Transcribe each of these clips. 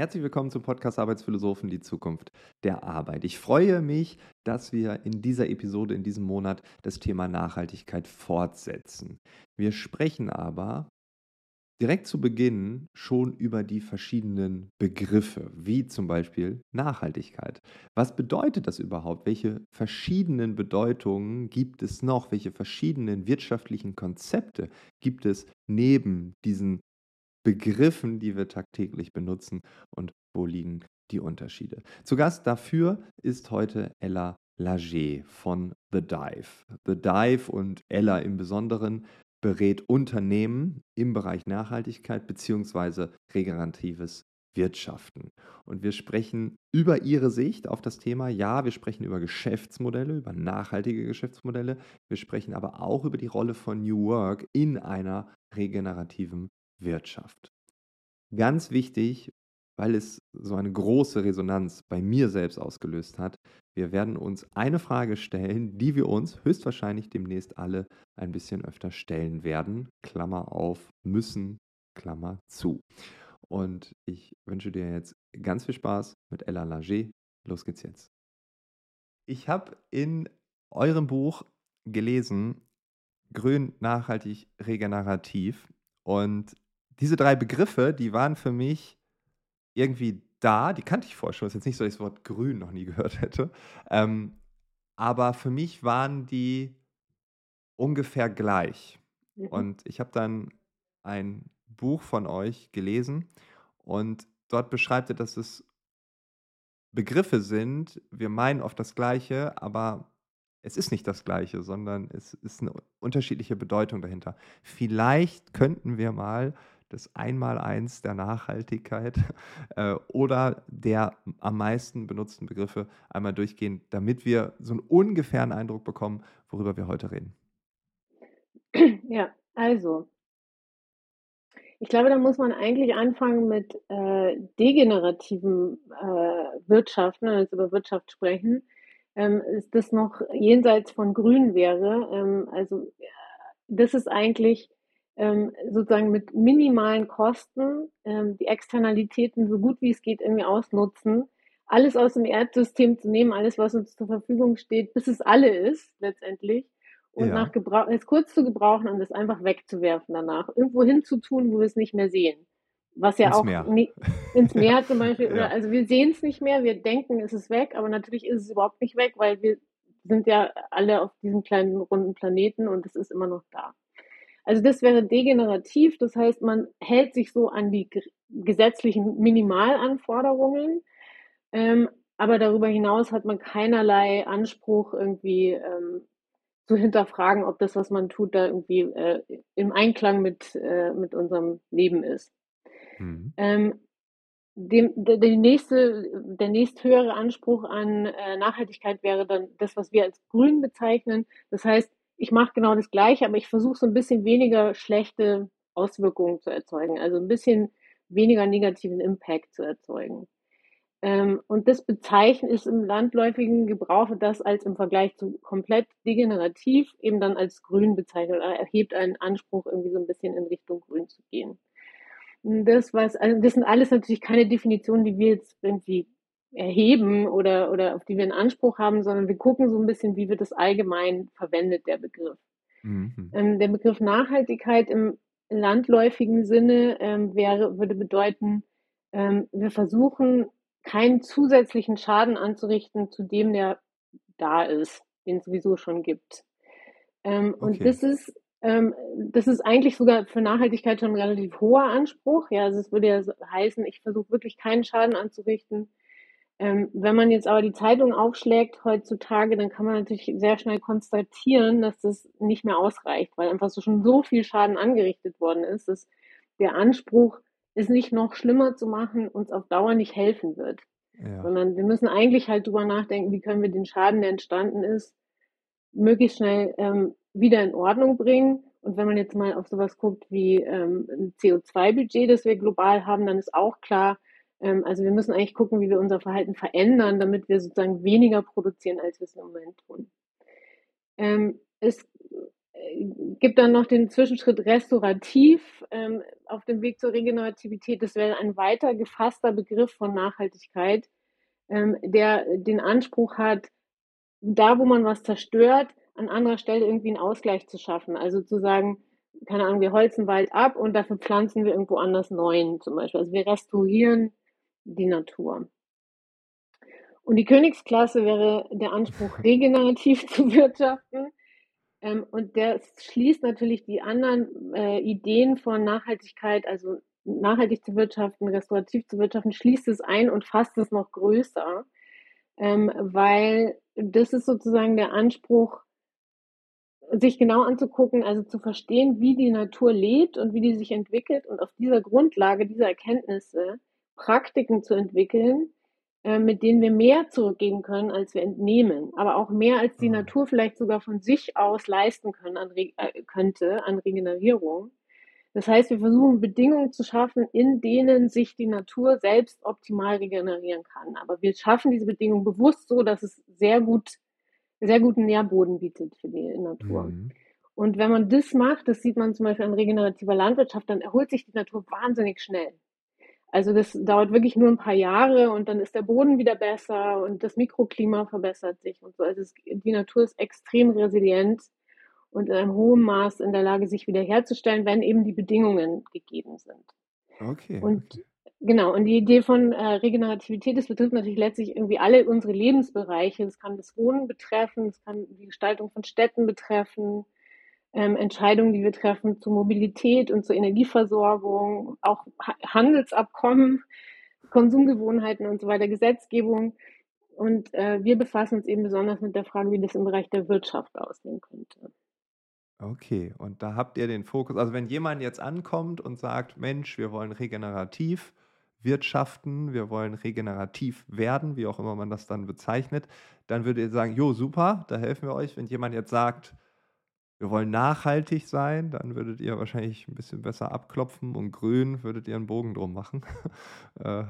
Herzlich willkommen zum Podcast Arbeitsphilosophen, die Zukunft der Arbeit. Ich freue mich, dass wir in dieser Episode, in diesem Monat das Thema Nachhaltigkeit fortsetzen. Wir sprechen aber direkt zu Beginn schon über die verschiedenen Begriffe, wie zum Beispiel Nachhaltigkeit. Was bedeutet das überhaupt? Welche verschiedenen Bedeutungen gibt es noch? Welche verschiedenen wirtschaftlichen Konzepte gibt es neben diesen Begriffen, die wir tagtäglich benutzen und wo liegen die Unterschiede. Zu Gast dafür ist heute Ella Lager von The Dive. The Dive und Ella im Besonderen berät Unternehmen im Bereich Nachhaltigkeit bzw. regeneratives Wirtschaften. Und wir sprechen über ihre Sicht auf das Thema. Ja, wir sprechen über Geschäftsmodelle, über nachhaltige Geschäftsmodelle. Wir sprechen aber auch über die Rolle von New Work in einer regenerativen Wirtschaft. Ganz wichtig, weil es so eine große Resonanz bei mir selbst ausgelöst hat. Wir werden uns eine Frage stellen, die wir uns höchstwahrscheinlich demnächst alle ein bisschen öfter stellen werden. Klammer auf, müssen, Klammer zu. Und ich wünsche dir jetzt ganz viel Spaß mit Ella Lager. Los geht's jetzt. Ich habe in eurem Buch gelesen, grün, nachhaltig, regenerativ. Und diese drei Begriffe, die waren für mich irgendwie da, die kannte ich vorher schon. Es ist jetzt nicht so, dass ich das Wort grün noch nie gehört hätte. Ähm, aber für mich waren die ungefähr gleich. Mhm. Und ich habe dann ein Buch von euch gelesen und dort beschreibt ihr, dass es Begriffe sind. Wir meinen oft das Gleiche, aber es ist nicht das Gleiche, sondern es ist eine unterschiedliche Bedeutung dahinter. Vielleicht könnten wir mal das Einmaleins der Nachhaltigkeit äh, oder der am meisten benutzten Begriffe einmal durchgehen, damit wir so einen ungefähren Eindruck bekommen, worüber wir heute reden. Ja, also, ich glaube, da muss man eigentlich anfangen mit äh, degenerativen äh, Wirtschaften, also über Wirtschaft sprechen. Ähm, ist das noch jenseits von Grün wäre. Ähm, also, das ist eigentlich ähm, sozusagen mit minimalen Kosten ähm, die Externalitäten so gut wie es geht irgendwie ausnutzen, alles aus dem Erdsystem zu nehmen, alles, was uns zur Verfügung steht, bis es alle ist, letztendlich, und ja. nach Gebrauch, es kurz zu gebrauchen und es einfach wegzuwerfen danach, irgendwo hinzutun, wo wir es nicht mehr sehen. Was ja ins auch Meer. Nie, ins Meer zum Beispiel, ja. oder, also wir sehen es nicht mehr, wir denken, es ist weg, aber natürlich ist es überhaupt nicht weg, weil wir sind ja alle auf diesem kleinen runden Planeten und es ist immer noch da. Also das wäre degenerativ, das heißt, man hält sich so an die gesetzlichen Minimalanforderungen, ähm, aber darüber hinaus hat man keinerlei Anspruch, irgendwie ähm, zu hinterfragen, ob das, was man tut, da irgendwie äh, im Einklang mit, äh, mit unserem Leben ist. Mhm. Ähm, dem, der, der, nächste, der nächsthöhere Anspruch an äh, Nachhaltigkeit wäre dann das, was wir als grün bezeichnen. Das heißt, ich mache genau das Gleiche, aber ich versuche so ein bisschen weniger schlechte Auswirkungen zu erzeugen, also ein bisschen weniger negativen Impact zu erzeugen. Ähm, und das Bezeichnen ist im landläufigen Gebrauch das als im Vergleich zu komplett degenerativ eben dann als grün bezeichnet oder erhebt einen Anspruch, irgendwie so ein bisschen in Richtung grün zu gehen. Das, was, also das sind alles natürlich keine Definitionen, die wir jetzt irgendwie erheben oder, oder auf die wir einen Anspruch haben, sondern wir gucken so ein bisschen, wie wird das allgemein verwendet, der Begriff. Mhm. Ähm, der Begriff Nachhaltigkeit im landläufigen Sinne ähm, wäre, würde bedeuten, ähm, wir versuchen, keinen zusätzlichen Schaden anzurichten zu dem, der da ist, den es sowieso schon gibt. Ähm, okay. Und das ist ähm, das ist eigentlich sogar für Nachhaltigkeit schon ein relativ hoher Anspruch. Ja, also es würde ja heißen, ich versuche wirklich keinen Schaden anzurichten, ähm, wenn man jetzt aber die Zeitung aufschlägt heutzutage, dann kann man natürlich sehr schnell konstatieren, dass das nicht mehr ausreicht, weil einfach so schon so viel Schaden angerichtet worden ist, dass der Anspruch, es nicht noch schlimmer zu machen, uns auf Dauer nicht helfen wird. Ja. Sondern wir müssen eigentlich halt drüber nachdenken, wie können wir den Schaden, der entstanden ist, möglichst schnell ähm, wieder in Ordnung bringen. Und wenn man jetzt mal auf sowas guckt wie ähm, ein CO2-Budget, das wir global haben, dann ist auch klar, also wir müssen eigentlich gucken, wie wir unser Verhalten verändern, damit wir sozusagen weniger produzieren, als wir es im Moment tun. Ähm, es gibt dann noch den Zwischenschritt restaurativ ähm, auf dem Weg zur Regenerativität. Das wäre ein weiter gefasster Begriff von Nachhaltigkeit, ähm, der den Anspruch hat, da wo man was zerstört, an anderer Stelle irgendwie einen Ausgleich zu schaffen. Also zu sagen, keine Ahnung, wir holzen Wald ab und dafür pflanzen wir irgendwo anders neuen zum Beispiel. Also wir restaurieren die Natur. Und die Königsklasse wäre der Anspruch, regenerativ zu wirtschaften. Ähm, und der schließt natürlich die anderen äh, Ideen von Nachhaltigkeit, also nachhaltig zu wirtschaften, restaurativ zu wirtschaften, schließt es ein und fasst es noch größer, ähm, weil das ist sozusagen der Anspruch, sich genau anzugucken, also zu verstehen, wie die Natur lebt und wie die sich entwickelt und auf dieser Grundlage dieser Erkenntnisse Praktiken zu entwickeln, äh, mit denen wir mehr zurückgeben können, als wir entnehmen, aber auch mehr, als die mhm. Natur vielleicht sogar von sich aus leisten können, an, äh, könnte an Regenerierung. Das heißt, wir versuchen Bedingungen zu schaffen, in denen sich die Natur selbst optimal regenerieren kann. Aber wir schaffen diese Bedingungen bewusst so, dass es sehr gut, sehr guten Nährboden bietet für die Natur. Mhm. Und wenn man das macht, das sieht man zum Beispiel an regenerativer Landwirtschaft, dann erholt sich die Natur wahnsinnig schnell. Also das dauert wirklich nur ein paar Jahre und dann ist der Boden wieder besser und das Mikroklima verbessert sich und so. Also es, die Natur ist extrem resilient und in einem hohen Maß in der Lage, sich wiederherzustellen, wenn eben die Bedingungen gegeben sind. Okay. Und okay. genau, und die Idee von äh, Regenerativität, das betrifft natürlich letztlich irgendwie alle unsere Lebensbereiche. Das kann das Wohnen betreffen, das kann die Gestaltung von Städten betreffen, ähm, Entscheidungen, die wir treffen zur Mobilität und zur Energieversorgung, auch Handelsabkommen, Konsumgewohnheiten und so weiter, Gesetzgebung. Und äh, wir befassen uns eben besonders mit der Frage, wie das im Bereich der Wirtschaft aussehen könnte. Okay, und da habt ihr den Fokus. Also wenn jemand jetzt ankommt und sagt, Mensch, wir wollen regenerativ wirtschaften, wir wollen regenerativ werden, wie auch immer man das dann bezeichnet, dann würdet ihr sagen, jo, super, da helfen wir euch. Wenn jemand jetzt sagt, wir wollen nachhaltig sein, dann würdet ihr wahrscheinlich ein bisschen besser abklopfen und grün würdet ihr einen Bogen drum machen. äh,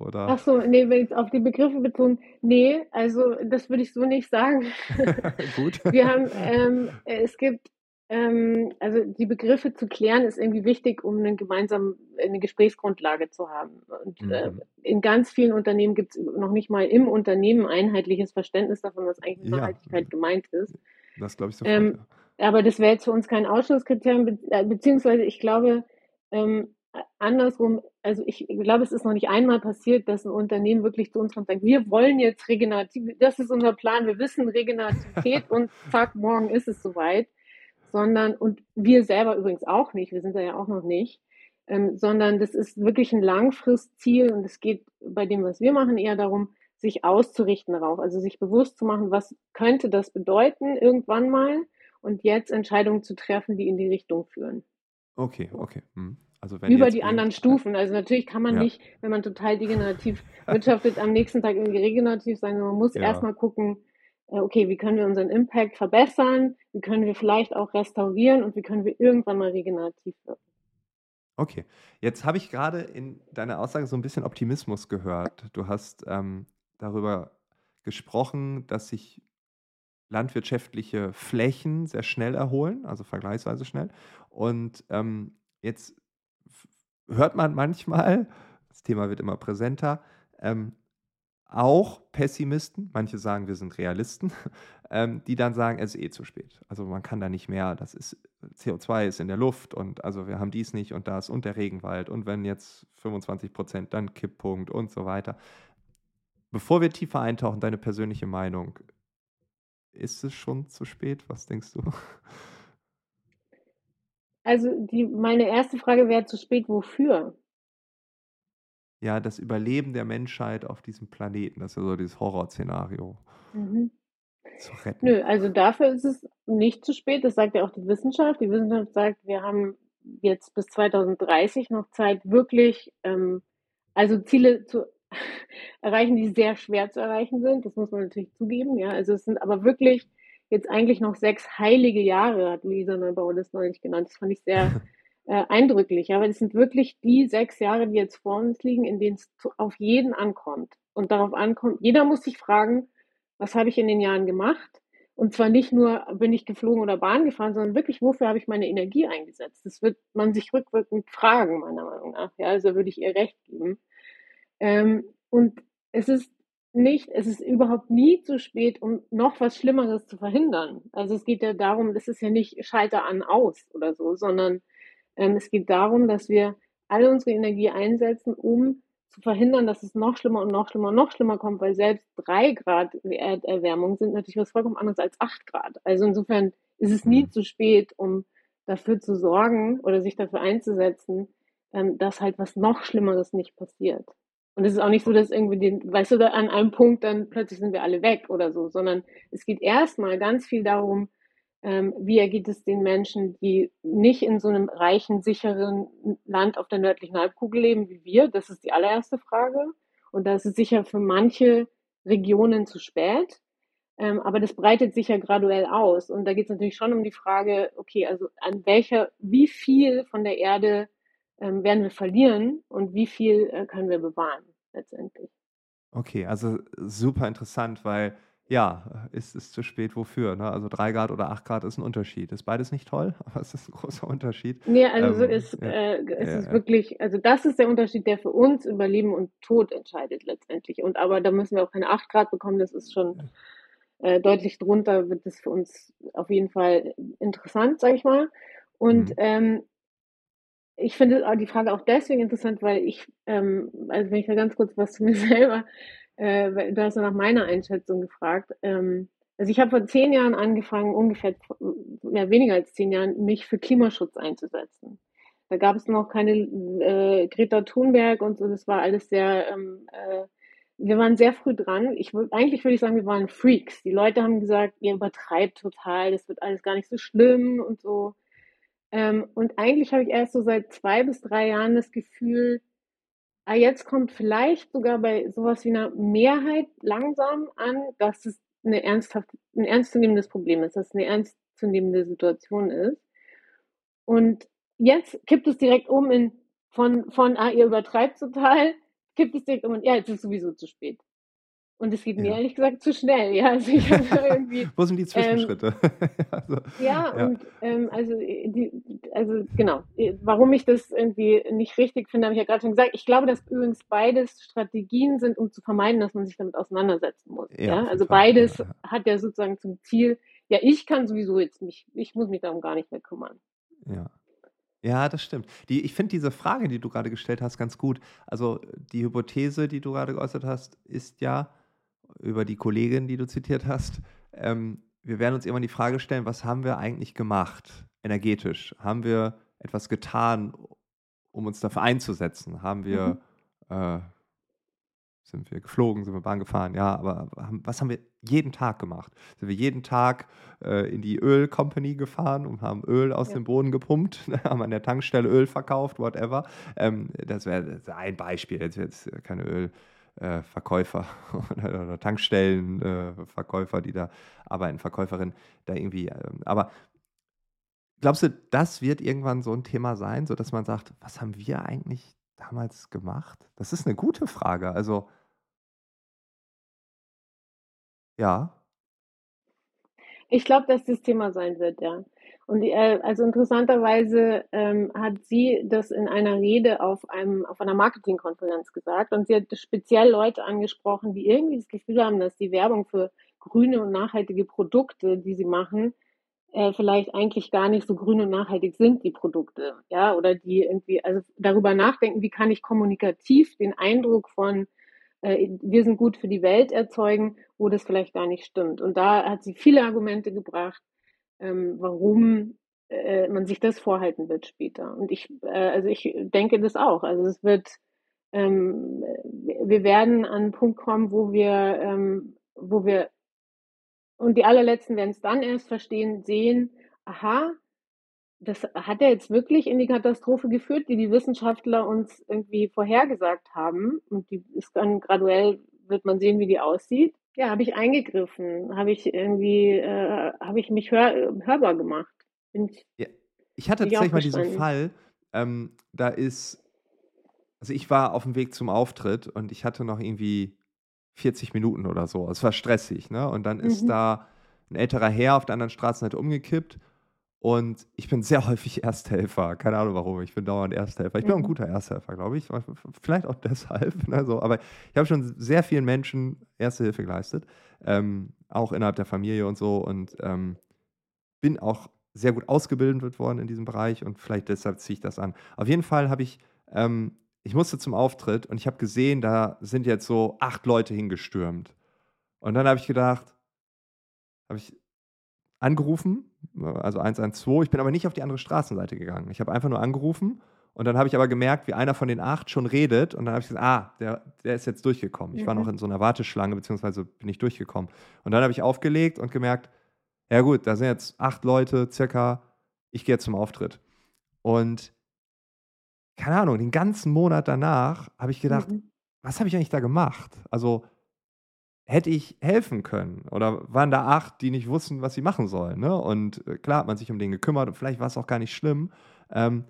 oder? Ach so, nee, wenn ich auf die Begriffe betone, nee, also das würde ich so nicht sagen. Gut. Wir haben, ähm, es gibt, ähm, also die Begriffe zu klären ist irgendwie wichtig, um eine gemeinsame eine Gesprächsgrundlage zu haben. Und mhm. äh, in ganz vielen Unternehmen gibt es noch nicht mal im Unternehmen einheitliches Verständnis davon, was eigentlich mit Nachhaltigkeit ja. gemeint ist. Das glaube ich sofort. Ähm, ja. Aber das wäre jetzt für uns kein Ausschlusskriterium, be äh, beziehungsweise ich glaube, ähm, andersrum, also ich glaube, es ist noch nicht einmal passiert, dass ein Unternehmen wirklich zu uns kommt und sagt, wir wollen jetzt regenerativ, das ist unser Plan, wir wissen Regenerativität und zack, morgen ist es soweit, sondern, und wir selber übrigens auch nicht, wir sind da ja auch noch nicht, ähm, sondern das ist wirklich ein Langfristziel und es geht bei dem, was wir machen, eher darum, sich auszurichten darauf, also sich bewusst zu machen, was könnte das bedeuten irgendwann mal und jetzt Entscheidungen zu treffen, die in die Richtung führen. Okay, okay. Hm. Also Über die anderen Stufen. Also natürlich kann man ja. nicht, wenn man total degenerativ wirtschaftet, am nächsten Tag irgendwie regenerativ sein. Man muss ja. erstmal gucken, äh, okay, wie können wir unseren Impact verbessern, wie können wir vielleicht auch restaurieren und wie können wir irgendwann mal regenerativ wirken. Okay, jetzt habe ich gerade in deiner Aussage so ein bisschen Optimismus gehört. Du hast ähm, darüber gesprochen, dass sich landwirtschaftliche Flächen sehr schnell erholen, also vergleichsweise schnell. Und ähm, jetzt hört man manchmal, das Thema wird immer präsenter, ähm, auch Pessimisten, manche sagen, wir sind Realisten, ähm, die dann sagen, es ist eh zu spät. Also man kann da nicht mehr, das ist, CO2 ist in der Luft und also wir haben dies nicht und das und der Regenwald und wenn jetzt 25 Prozent, dann Kipppunkt und so weiter. Bevor wir tiefer eintauchen, deine persönliche Meinung, ist es schon zu spät? Was denkst du? Also die, meine erste Frage wäre zu spät, wofür? Ja, das Überleben der Menschheit auf diesem Planeten, das ist ja so dieses Horrorszenario. Mhm. Zu retten. Nö, also dafür ist es nicht zu spät, das sagt ja auch die Wissenschaft. Die Wissenschaft sagt, wir haben jetzt bis 2030 noch Zeit, wirklich ähm, also Ziele zu erreichen, die sehr schwer zu erreichen sind. Das muss man natürlich zugeben. Ja, also es sind aber wirklich jetzt eigentlich noch sechs heilige Jahre, hat Lisa Neubauer das neulich genannt. Das fand ich sehr äh, eindrücklich. Ja, weil es sind wirklich die sechs Jahre, die jetzt vor uns liegen, in denen es auf jeden ankommt und darauf ankommt. Jeder muss sich fragen, was habe ich in den Jahren gemacht Und zwar nicht nur, bin ich geflogen oder Bahn gefahren, sondern wirklich, wofür habe ich meine Energie eingesetzt? Das wird man sich rückwirkend fragen, meiner Meinung nach. Ja, also würde ich ihr recht geben. Ähm, und es ist nicht, es ist überhaupt nie zu spät, um noch was Schlimmeres zu verhindern. Also es geht ja darum, das ist ja nicht Schalter an aus oder so, sondern ähm, es geht darum, dass wir alle unsere Energie einsetzen, um zu verhindern, dass es noch schlimmer und noch schlimmer und noch schlimmer kommt, weil selbst drei Grad Erderwärmung sind natürlich was vollkommen anderes als acht Grad. Also insofern ist es nie mhm. zu spät, um dafür zu sorgen oder sich dafür einzusetzen, ähm, dass halt was noch Schlimmeres nicht passiert. Und es ist auch nicht so, dass irgendwie den, weißt du, an einem Punkt dann plötzlich sind wir alle weg oder so, sondern es geht erstmal ganz viel darum, ähm, wie ergeht es den Menschen, die nicht in so einem reichen, sicheren Land auf der nördlichen Halbkugel leben wie wir? Das ist die allererste Frage. Und da ist es sicher für manche Regionen zu spät. Ähm, aber das breitet sich ja graduell aus. Und da geht es natürlich schon um die Frage, okay, also an welcher, wie viel von der Erde ähm, werden wir verlieren und wie viel äh, können wir bewahren letztendlich. Okay, also super interessant, weil ja, ist es zu spät wofür? Ne? Also 3 Grad oder 8 Grad ist ein Unterschied. Ist beides nicht toll, aber es ist ein großer Unterschied. Nee, also ähm, ist, ja, äh, es ja, ist wirklich, also das ist der Unterschied, der für uns über Leben und Tod entscheidet letztendlich. Und aber da müssen wir auch keine 8 Grad bekommen, das ist schon äh, deutlich drunter, wird das für uns auf jeden Fall interessant, sag ich mal. Und mhm. ähm, ich finde die Frage auch deswegen interessant, weil ich, ähm, also wenn ich da ganz kurz was zu mir selber äh, du hast ja nach meiner Einschätzung gefragt. Ähm, also ich habe vor zehn Jahren angefangen, ungefähr mehr weniger als zehn Jahren, mich für Klimaschutz einzusetzen. Da gab es noch keine äh, Greta Thunberg und so, das war alles sehr, ähm, äh, wir waren sehr früh dran. Ich eigentlich würde ich sagen, wir waren Freaks. Die Leute haben gesagt, ihr übertreibt total, das wird alles gar nicht so schlimm und so. Ähm, und eigentlich habe ich erst so seit zwei bis drei Jahren das Gefühl, Ah, jetzt kommt vielleicht sogar bei sowas wie einer Mehrheit langsam an, dass es eine ernsthaft, ein ernstzunehmendes Problem ist, dass es eine ernstzunehmende Situation ist. Und jetzt kippt es direkt um in von, von ah, ihr übertreibt total, kippt es direkt um und ja, jetzt ist sowieso zu spät. Und es geht mir ehrlich gesagt zu schnell. Ja, also ich irgendwie, Wo sind die Zwischenschritte? Ähm, also, ja, ja, und ähm, also, die, also genau, warum ich das irgendwie nicht richtig finde, habe ich ja gerade schon gesagt. Ich glaube, dass übrigens beides Strategien sind, um zu vermeiden, dass man sich damit auseinandersetzen muss. Ja, ja? Also beides ja, hat ja sozusagen zum Ziel, ja, ich kann sowieso jetzt mich, ich muss mich darum gar nicht mehr kümmern. Ja. Ja, das stimmt. Die, ich finde diese Frage, die du gerade gestellt hast, ganz gut. Also die Hypothese, die du gerade geäußert hast, ist ja, über die Kollegin, die du zitiert hast. Ähm, wir werden uns immer die Frage stellen, was haben wir eigentlich gemacht, energetisch? Haben wir etwas getan, um uns dafür einzusetzen? Haben wir, mhm. äh, sind wir geflogen, sind wir Bahn gefahren? Ja, aber haben, was haben wir jeden Tag gemacht? Sind wir jeden Tag äh, in die Ölcompany gefahren und haben Öl aus ja. dem Boden gepumpt, haben an der Tankstelle Öl verkauft, whatever. Ähm, das wäre ein Beispiel, jetzt, jetzt keine Öl. Äh, Verkäufer oder Tankstellenverkäufer, äh, die da arbeiten, Verkäuferinnen, da irgendwie. Ähm, aber glaubst du, das wird irgendwann so ein Thema sein, so dass man sagt, was haben wir eigentlich damals gemacht? Das ist eine gute Frage. Also ja. Ich glaube, dass das Thema sein wird, ja. Und äh, also interessanterweise ähm, hat sie das in einer Rede auf einem auf einer Marketingkonferenz gesagt und sie hat speziell Leute angesprochen, die irgendwie das Gefühl haben, dass die Werbung für grüne und nachhaltige Produkte, die sie machen, äh, vielleicht eigentlich gar nicht so grün und nachhaltig sind die Produkte, ja, oder die irgendwie also darüber nachdenken, wie kann ich kommunikativ den Eindruck von äh, wir sind gut für die Welt erzeugen, wo das vielleicht gar nicht stimmt. Und da hat sie viele Argumente gebracht, ähm, warum äh, man sich das vorhalten wird später. Und ich, äh, also ich denke das auch. Also es wird, ähm, wir werden an einen Punkt kommen, wo wir, ähm, wo wir, und die allerletzten werden es dann erst verstehen, sehen, aha, das hat ja jetzt wirklich in die Katastrophe geführt, die die Wissenschaftler uns irgendwie vorhergesagt haben. Und die ist dann graduell, wird man sehen, wie die aussieht. Ja, habe ich eingegriffen, habe ich irgendwie, äh, habe ich mich hör, hörbar gemacht. Ich, ja, ich hatte tatsächlich mal diesen Fall, ähm, da ist, also ich war auf dem Weg zum Auftritt und ich hatte noch irgendwie 40 Minuten oder so. Es war stressig, ne? Und dann ist mhm. da ein älterer Herr auf der anderen Straßenseite umgekippt und ich bin sehr häufig Ersthelfer. Keine Ahnung warum. Ich bin dauernd Ersthelfer. Ich bin auch ein mhm. guter Ersthelfer, glaube ich. Vielleicht auch deshalb. Also, aber ich habe schon sehr vielen Menschen Erste Hilfe geleistet. Ähm, auch innerhalb der Familie und so. Und ähm, bin auch sehr gut ausgebildet worden in diesem Bereich und vielleicht deshalb ziehe ich das an. Auf jeden Fall habe ich, ähm, ich musste zum Auftritt und ich habe gesehen, da sind jetzt so acht Leute hingestürmt. Und dann habe ich gedacht, habe ich angerufen, also 112. Ich bin aber nicht auf die andere Straßenseite gegangen. Ich habe einfach nur angerufen und dann habe ich aber gemerkt, wie einer von den acht schon redet und dann habe ich gesagt, ah, der, der ist jetzt durchgekommen. Ich mhm. war noch in so einer Warteschlange, beziehungsweise bin ich durchgekommen. Und dann habe ich aufgelegt und gemerkt, ja gut, da sind jetzt acht Leute circa, ich gehe jetzt zum Auftritt. Und keine Ahnung, den ganzen Monat danach habe ich gedacht, mhm. was habe ich eigentlich da gemacht? Also hätte ich helfen können? Oder waren da acht, die nicht wussten, was sie machen sollen? Ne? Und äh, klar hat man sich um den gekümmert und vielleicht war es auch gar nicht schlimm. Ähm,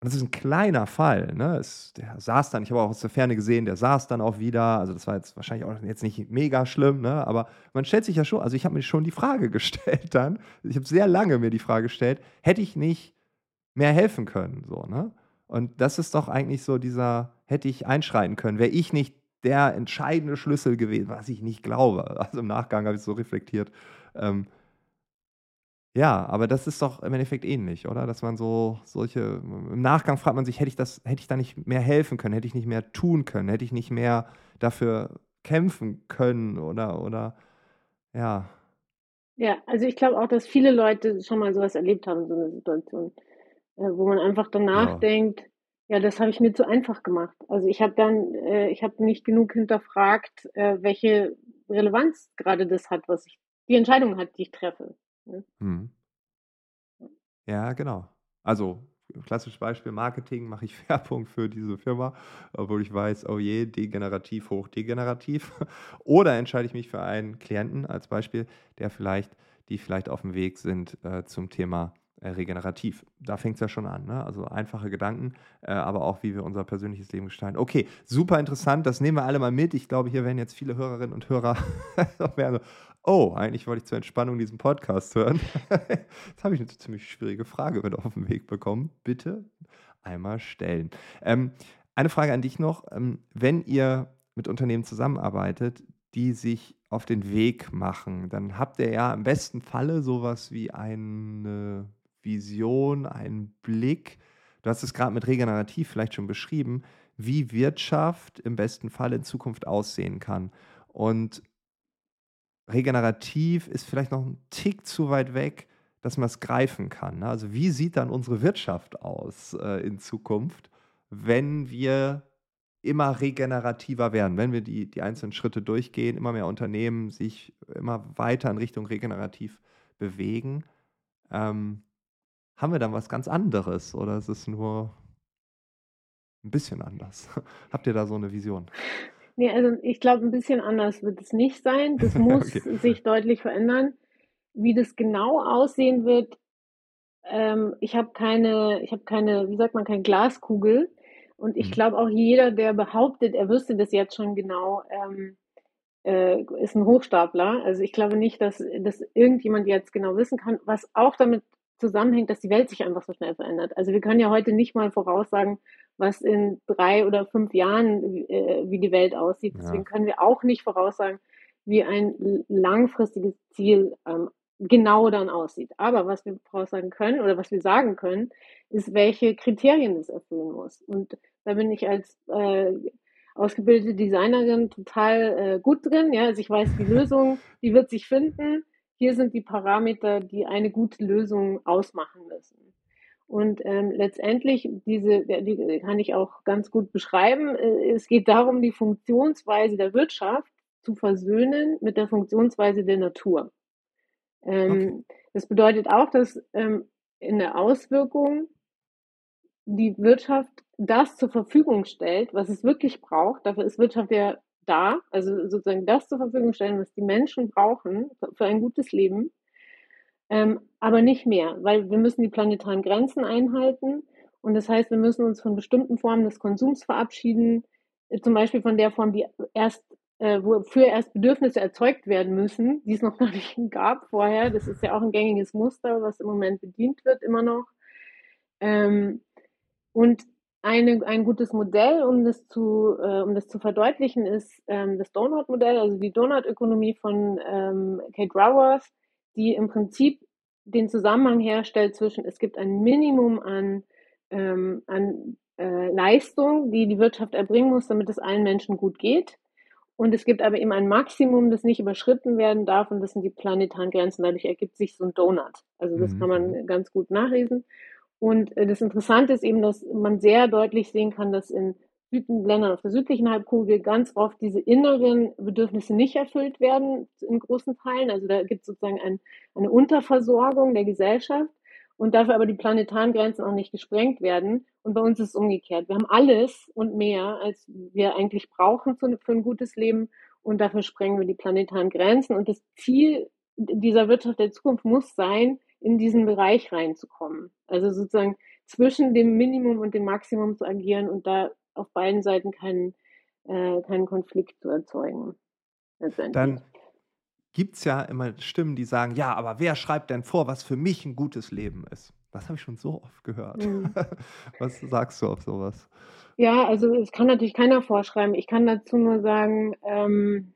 das ist ein kleiner Fall. Ne? Es, der saß dann, ich habe auch aus der Ferne gesehen, der saß dann auch wieder. Also das war jetzt wahrscheinlich auch jetzt nicht mega schlimm, ne? aber man stellt sich ja schon, also ich habe mir schon die Frage gestellt dann, ich habe sehr lange mir die Frage gestellt, hätte ich nicht mehr helfen können? So, ne? Und das ist doch eigentlich so dieser, hätte ich einschreiten können, wäre ich nicht der entscheidende Schlüssel gewesen, was ich nicht glaube. Also im Nachgang habe ich so reflektiert. Ähm, ja, aber das ist doch im Endeffekt ähnlich, oder? Dass man so solche, im Nachgang fragt man sich, hätte ich das, hätte ich da nicht mehr helfen können, hätte ich nicht mehr tun können, hätte ich nicht mehr dafür kämpfen können oder, oder, ja. Ja, also ich glaube auch, dass viele Leute schon mal sowas erlebt haben, so eine Situation, äh, wo man einfach danach ja. denkt, ja, das habe ich mir zu einfach gemacht. Also ich habe dann, äh, ich habe nicht genug hinterfragt, äh, welche Relevanz gerade das hat, was ich, die Entscheidung hat, die ich treffe. Ne? Mhm. Ja, genau. Also klassisches Beispiel Marketing, mache ich Werbung für diese Firma, obwohl ich weiß, oh je, degenerativ, hoch degenerativ. Oder entscheide ich mich für einen Klienten als Beispiel, der vielleicht, die vielleicht auf dem Weg sind äh, zum Thema regenerativ. Da fängt es ja schon an. Ne? Also einfache Gedanken, äh, aber auch, wie wir unser persönliches Leben gestalten. Okay, super interessant. Das nehmen wir alle mal mit. Ich glaube, hier werden jetzt viele Hörerinnen und Hörer werden oh, eigentlich wollte ich zur Entspannung diesen Podcast hören. Jetzt habe ich eine ziemlich schwierige Frage mit auf den Weg bekommen. Bitte einmal stellen. Ähm, eine Frage an dich noch. Ähm, wenn ihr mit Unternehmen zusammenarbeitet, die sich auf den Weg machen, dann habt ihr ja im besten Falle sowas wie eine Vision, einen Blick. Du hast es gerade mit regenerativ vielleicht schon beschrieben, wie Wirtschaft im besten Fall in Zukunft aussehen kann. Und regenerativ ist vielleicht noch ein Tick zu weit weg, dass man es greifen kann. Ne? Also wie sieht dann unsere Wirtschaft aus äh, in Zukunft, wenn wir immer regenerativer werden, wenn wir die, die einzelnen Schritte durchgehen, immer mehr Unternehmen sich immer weiter in Richtung regenerativ bewegen. Ähm, haben wir dann was ganz anderes oder ist es nur ein bisschen anders? Habt ihr da so eine Vision? Nee, also ich glaube, ein bisschen anders wird es nicht sein. Das muss okay. sich deutlich verändern. Wie das genau aussehen wird, ähm, ich habe keine, ich habe keine, wie sagt man, keine Glaskugel. Und ich mhm. glaube auch jeder, der behauptet, er wüsste das jetzt schon genau, ähm, äh, ist ein Hochstapler. Also ich glaube nicht, dass, dass irgendjemand jetzt genau wissen kann, was auch damit zusammenhängt, dass die Welt sich einfach so schnell verändert. Also wir können ja heute nicht mal voraussagen, was in drei oder fünf Jahren, äh, wie die Welt aussieht. Deswegen können wir auch nicht voraussagen, wie ein langfristiges Ziel ähm, genau dann aussieht. Aber was wir voraussagen können oder was wir sagen können, ist, welche Kriterien es erfüllen muss. Und da bin ich als äh, ausgebildete Designerin total äh, gut drin. Ja, also ich weiß, die Lösung, die wird sich finden hier sind die Parameter, die eine gute Lösung ausmachen müssen. Und ähm, letztendlich, diese, die kann ich auch ganz gut beschreiben. Äh, es geht darum, die Funktionsweise der Wirtschaft zu versöhnen mit der Funktionsweise der Natur. Ähm, okay. Das bedeutet auch, dass ähm, in der Auswirkung die Wirtschaft das zur Verfügung stellt, was es wirklich braucht. Dafür ist Wirtschaft ja da, also sozusagen das zur Verfügung stellen, was die Menschen brauchen für ein gutes Leben, ähm, aber nicht mehr, weil wir müssen die planetaren Grenzen einhalten und das heißt, wir müssen uns von bestimmten Formen des Konsums verabschieden, äh, zum Beispiel von der Form, die erst äh, wofür erst Bedürfnisse erzeugt werden müssen, die es noch gar nicht gab vorher. Das ist ja auch ein gängiges Muster, was im Moment bedient wird, immer noch. Ähm, und eine, ein gutes Modell, um das zu, äh, um das zu verdeutlichen, ist ähm, das Donut-Modell, also die Donut-Ökonomie von ähm, Kate Raworth, die im Prinzip den Zusammenhang herstellt zwischen, es gibt ein Minimum an, ähm, an äh, Leistung, die die Wirtschaft erbringen muss, damit es allen Menschen gut geht. Und es gibt aber eben ein Maximum, das nicht überschritten werden darf, und das sind die planetaren Grenzen. Dadurch ergibt sich so ein Donut. Also das mhm. kann man ganz gut nachlesen. Und äh, das Interessante ist eben, dass man sehr deutlich sehen kann, dass in Ländern auf der südlichen Halbkugel ganz oft diese inneren Bedürfnisse nicht erfüllt werden, in großen Teilen. Also da gibt es sozusagen ein, eine Unterversorgung der Gesellschaft und dafür aber die planetaren Grenzen auch nicht gesprengt werden. Und bei uns ist es umgekehrt. Wir haben alles und mehr, als wir eigentlich brauchen für ein gutes Leben. Und dafür sprengen wir die planetaren Grenzen. Und das Ziel dieser Wirtschaft der Zukunft muss sein, in diesen Bereich reinzukommen. Also sozusagen zwischen dem Minimum und dem Maximum zu agieren und da auf beiden Seiten keinen, äh, keinen Konflikt zu erzeugen. Dann gibt es ja immer Stimmen, die sagen, ja, aber wer schreibt denn vor, was für mich ein gutes Leben ist? Das habe ich schon so oft gehört. Mhm. Was sagst du auf sowas? Ja, also es kann natürlich keiner vorschreiben. Ich kann dazu nur sagen, ähm,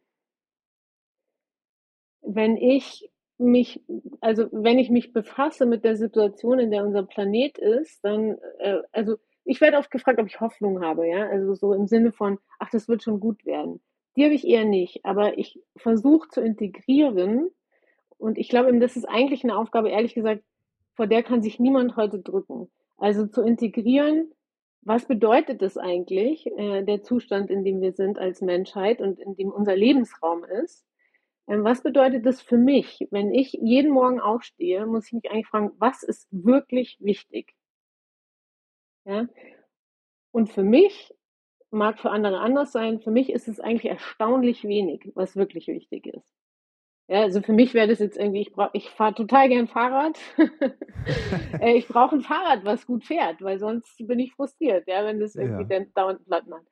wenn ich mich, also wenn ich mich befasse mit der Situation, in der unser Planet ist, dann, äh, also ich werde oft gefragt, ob ich Hoffnung habe, ja, also so im Sinne von, ach, das wird schon gut werden. Die habe ich eher nicht, aber ich versuche zu integrieren und ich glaube, das ist eigentlich eine Aufgabe, ehrlich gesagt, vor der kann sich niemand heute drücken. Also zu integrieren, was bedeutet das eigentlich, äh, der Zustand, in dem wir sind als Menschheit und in dem unser Lebensraum ist? Ähm, was bedeutet das für mich? Wenn ich jeden Morgen aufstehe, muss ich mich eigentlich fragen, was ist wirklich wichtig? Ja? Und für mich, mag für andere anders sein, für mich ist es eigentlich erstaunlich wenig, was wirklich wichtig ist. Ja, also für mich wäre das jetzt irgendwie, ich brauche, ich fahre total gern Fahrrad. Äh, ich brauche ein Fahrrad, was gut fährt, weil sonst bin ich frustriert, ja, wenn das irgendwie ja. dauernd platt macht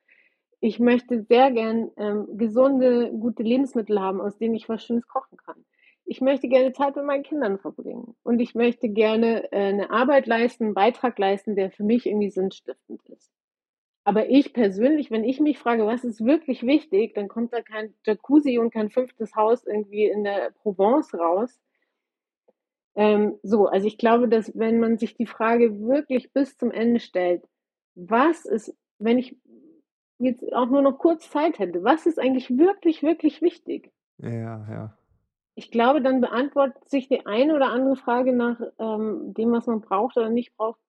ich möchte sehr gern ähm, gesunde, gute Lebensmittel haben, aus denen ich was Schönes kochen kann. Ich möchte gerne Zeit mit meinen Kindern verbringen. Und ich möchte gerne äh, eine Arbeit leisten, einen Beitrag leisten, der für mich irgendwie sinnstiftend ist. Aber ich persönlich, wenn ich mich frage, was ist wirklich wichtig, dann kommt da kein Jacuzzi und kein fünftes Haus irgendwie in der Provence raus. Ähm, so, also ich glaube, dass wenn man sich die Frage wirklich bis zum Ende stellt, was ist, wenn ich jetzt auch nur noch kurz Zeit hätte, was ist eigentlich wirklich, wirklich wichtig? Ja, ja. Ich glaube, dann beantwortet sich die eine oder andere Frage nach ähm, dem, was man braucht oder nicht braucht,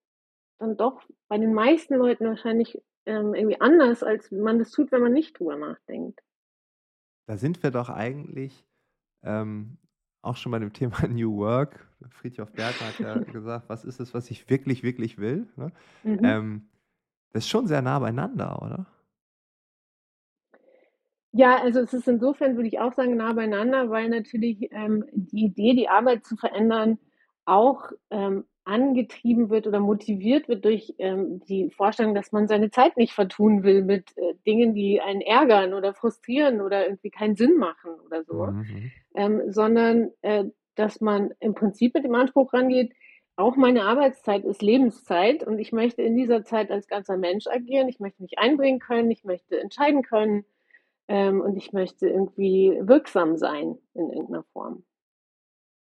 dann doch bei den meisten Leuten wahrscheinlich ähm, irgendwie anders, als man das tut, wenn man nicht drüber nachdenkt. Da sind wir doch eigentlich ähm, auch schon bei dem Thema New Work. Friedhof Berger hat ja gesagt, was ist es, was ich wirklich, wirklich will? Ne? Mhm. Ähm, das ist schon sehr nah beieinander, oder? Ja, also es ist insofern, würde ich auch sagen, nah beieinander, weil natürlich ähm, die Idee, die Arbeit zu verändern, auch ähm, angetrieben wird oder motiviert wird durch ähm, die Vorstellung, dass man seine Zeit nicht vertun will mit äh, Dingen, die einen ärgern oder frustrieren oder irgendwie keinen Sinn machen oder so, mhm. ähm, sondern äh, dass man im Prinzip mit dem Anspruch rangeht, auch meine Arbeitszeit ist Lebenszeit und ich möchte in dieser Zeit als ganzer Mensch agieren, ich möchte mich einbringen können, ich möchte entscheiden können, ähm, und ich möchte irgendwie wirksam sein in irgendeiner Form.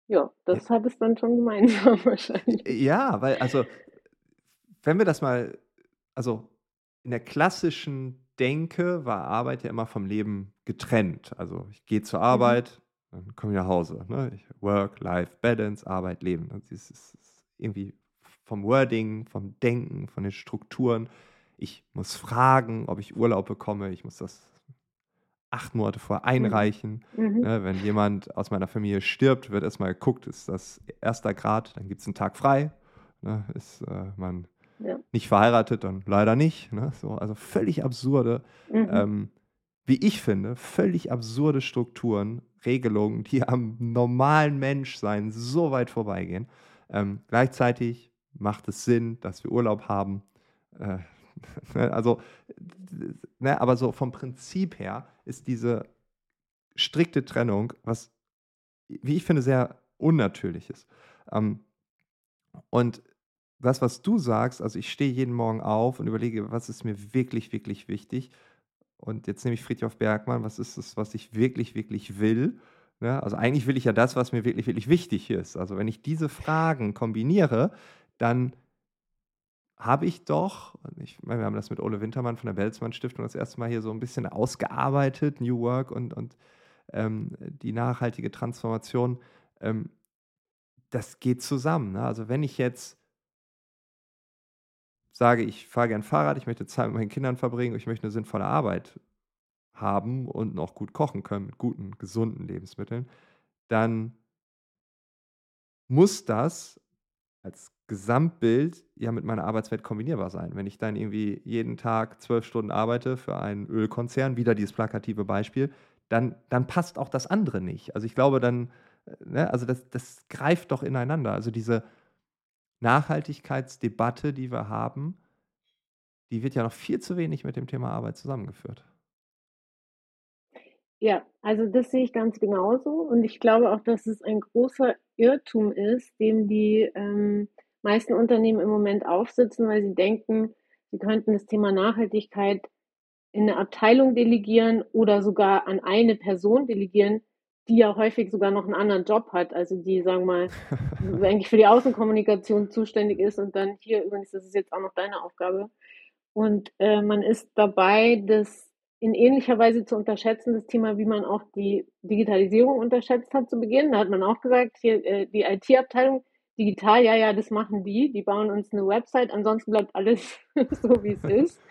Ja, das hat es dann schon gemeinsam wahrscheinlich. Ja, weil, also, wenn wir das mal, also in der klassischen Denke war Arbeit ja immer vom Leben getrennt. Also ich gehe zur mhm. Arbeit, mhm. dann komme ich nach Hause. Ne? Work, Life, Balance, Arbeit, Leben. Das ist, ist irgendwie vom Wording, vom Denken, von den Strukturen. Ich muss fragen, ob ich Urlaub bekomme. Ich muss das acht Monate vor mhm. einreichen. Mhm. Ne, wenn jemand aus meiner Familie stirbt, wird erstmal geguckt, ist das erster Grad, dann gibt es einen Tag frei. Ne, ist äh, man ja. nicht verheiratet, dann leider nicht. Ne, so, also völlig absurde, mhm. ähm, wie ich finde, völlig absurde Strukturen, Regelungen, die am normalen Menschsein so weit vorbeigehen. Ähm, gleichzeitig macht es Sinn, dass wir Urlaub haben. Äh, also, ne, aber so vom Prinzip her ist diese strikte Trennung, was, wie ich finde, sehr unnatürlich ist. Ähm, und das, was du sagst, also ich stehe jeden Morgen auf und überlege, was ist mir wirklich, wirklich wichtig. Und jetzt nehme ich Friedhof Bergmann, was ist es, was ich wirklich, wirklich will? Ne? Also eigentlich will ich ja das, was mir wirklich, wirklich wichtig ist. Also wenn ich diese Fragen kombiniere, dann habe ich doch, ich meine, wir haben das mit Ole Wintermann von der Welzmann Stiftung das erste Mal hier so ein bisschen ausgearbeitet, New Work und, und ähm, die nachhaltige Transformation. Ähm, das geht zusammen. Ne? Also wenn ich jetzt sage, ich fahre gern Fahrrad, ich möchte Zeit mit meinen Kindern verbringen, ich möchte eine sinnvolle Arbeit haben und noch gut kochen können mit guten, gesunden Lebensmitteln, dann muss das als Gesamtbild ja mit meiner Arbeitswelt kombinierbar sein. Wenn ich dann irgendwie jeden Tag zwölf Stunden arbeite für einen Ölkonzern, wieder dieses plakative Beispiel, dann, dann passt auch das andere nicht. Also ich glaube dann, äh, ne, also das, das greift doch ineinander. Also diese Nachhaltigkeitsdebatte, die wir haben, die wird ja noch viel zu wenig mit dem Thema Arbeit zusammengeführt. Ja, also das sehe ich ganz genauso. Und ich glaube auch, dass es ein großer Irrtum ist, dem die ähm, meisten Unternehmen im Moment aufsitzen, weil sie denken, sie könnten das Thema Nachhaltigkeit in eine Abteilung delegieren oder sogar an eine Person delegieren, die ja häufig sogar noch einen anderen Job hat, also die, sagen wir mal, eigentlich für die Außenkommunikation zuständig ist und dann hier übrigens, das ist jetzt auch noch deine Aufgabe. Und äh, man ist dabei, das in ähnlicher Weise zu unterschätzen, das Thema, wie man auch die Digitalisierung unterschätzt hat zu Beginn. Da hat man auch gesagt, hier äh, die IT-Abteilung, digital, ja, ja, das machen die, die bauen uns eine Website, ansonsten bleibt alles so, wie es ist.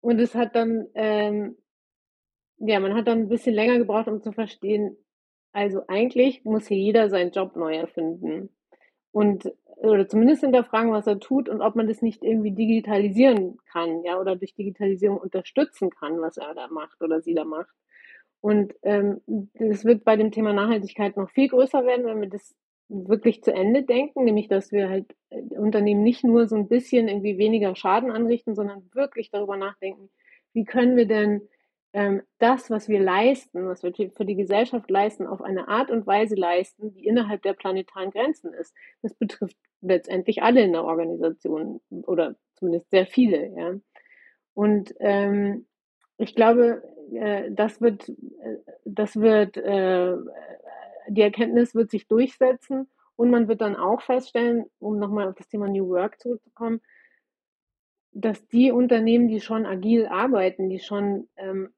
Und es hat dann, ähm, ja, man hat dann ein bisschen länger gebraucht, um zu verstehen, also eigentlich muss hier jeder seinen Job neu erfinden. Und oder zumindest hinterfragen, was er tut und ob man das nicht irgendwie digitalisieren kann, ja, oder durch Digitalisierung unterstützen kann, was er da macht oder sie da macht. Und ähm, das wird bei dem Thema Nachhaltigkeit noch viel größer werden, wenn wir das wirklich zu Ende denken, nämlich dass wir halt äh, Unternehmen nicht nur so ein bisschen irgendwie weniger Schaden anrichten, sondern wirklich darüber nachdenken, wie können wir denn ähm, das, was wir leisten, was wir für die Gesellschaft leisten, auf eine Art und Weise leisten, die innerhalb der planetaren Grenzen ist. Das betrifft letztendlich alle in der Organisation oder zumindest sehr viele. Ja. Und ähm, ich glaube, äh, das wird, äh, das wird, äh, die Erkenntnis wird sich durchsetzen und man wird dann auch feststellen, um nochmal auf das Thema New Work zurückzukommen, dass die Unternehmen, die schon agil arbeiten, die schon ähm,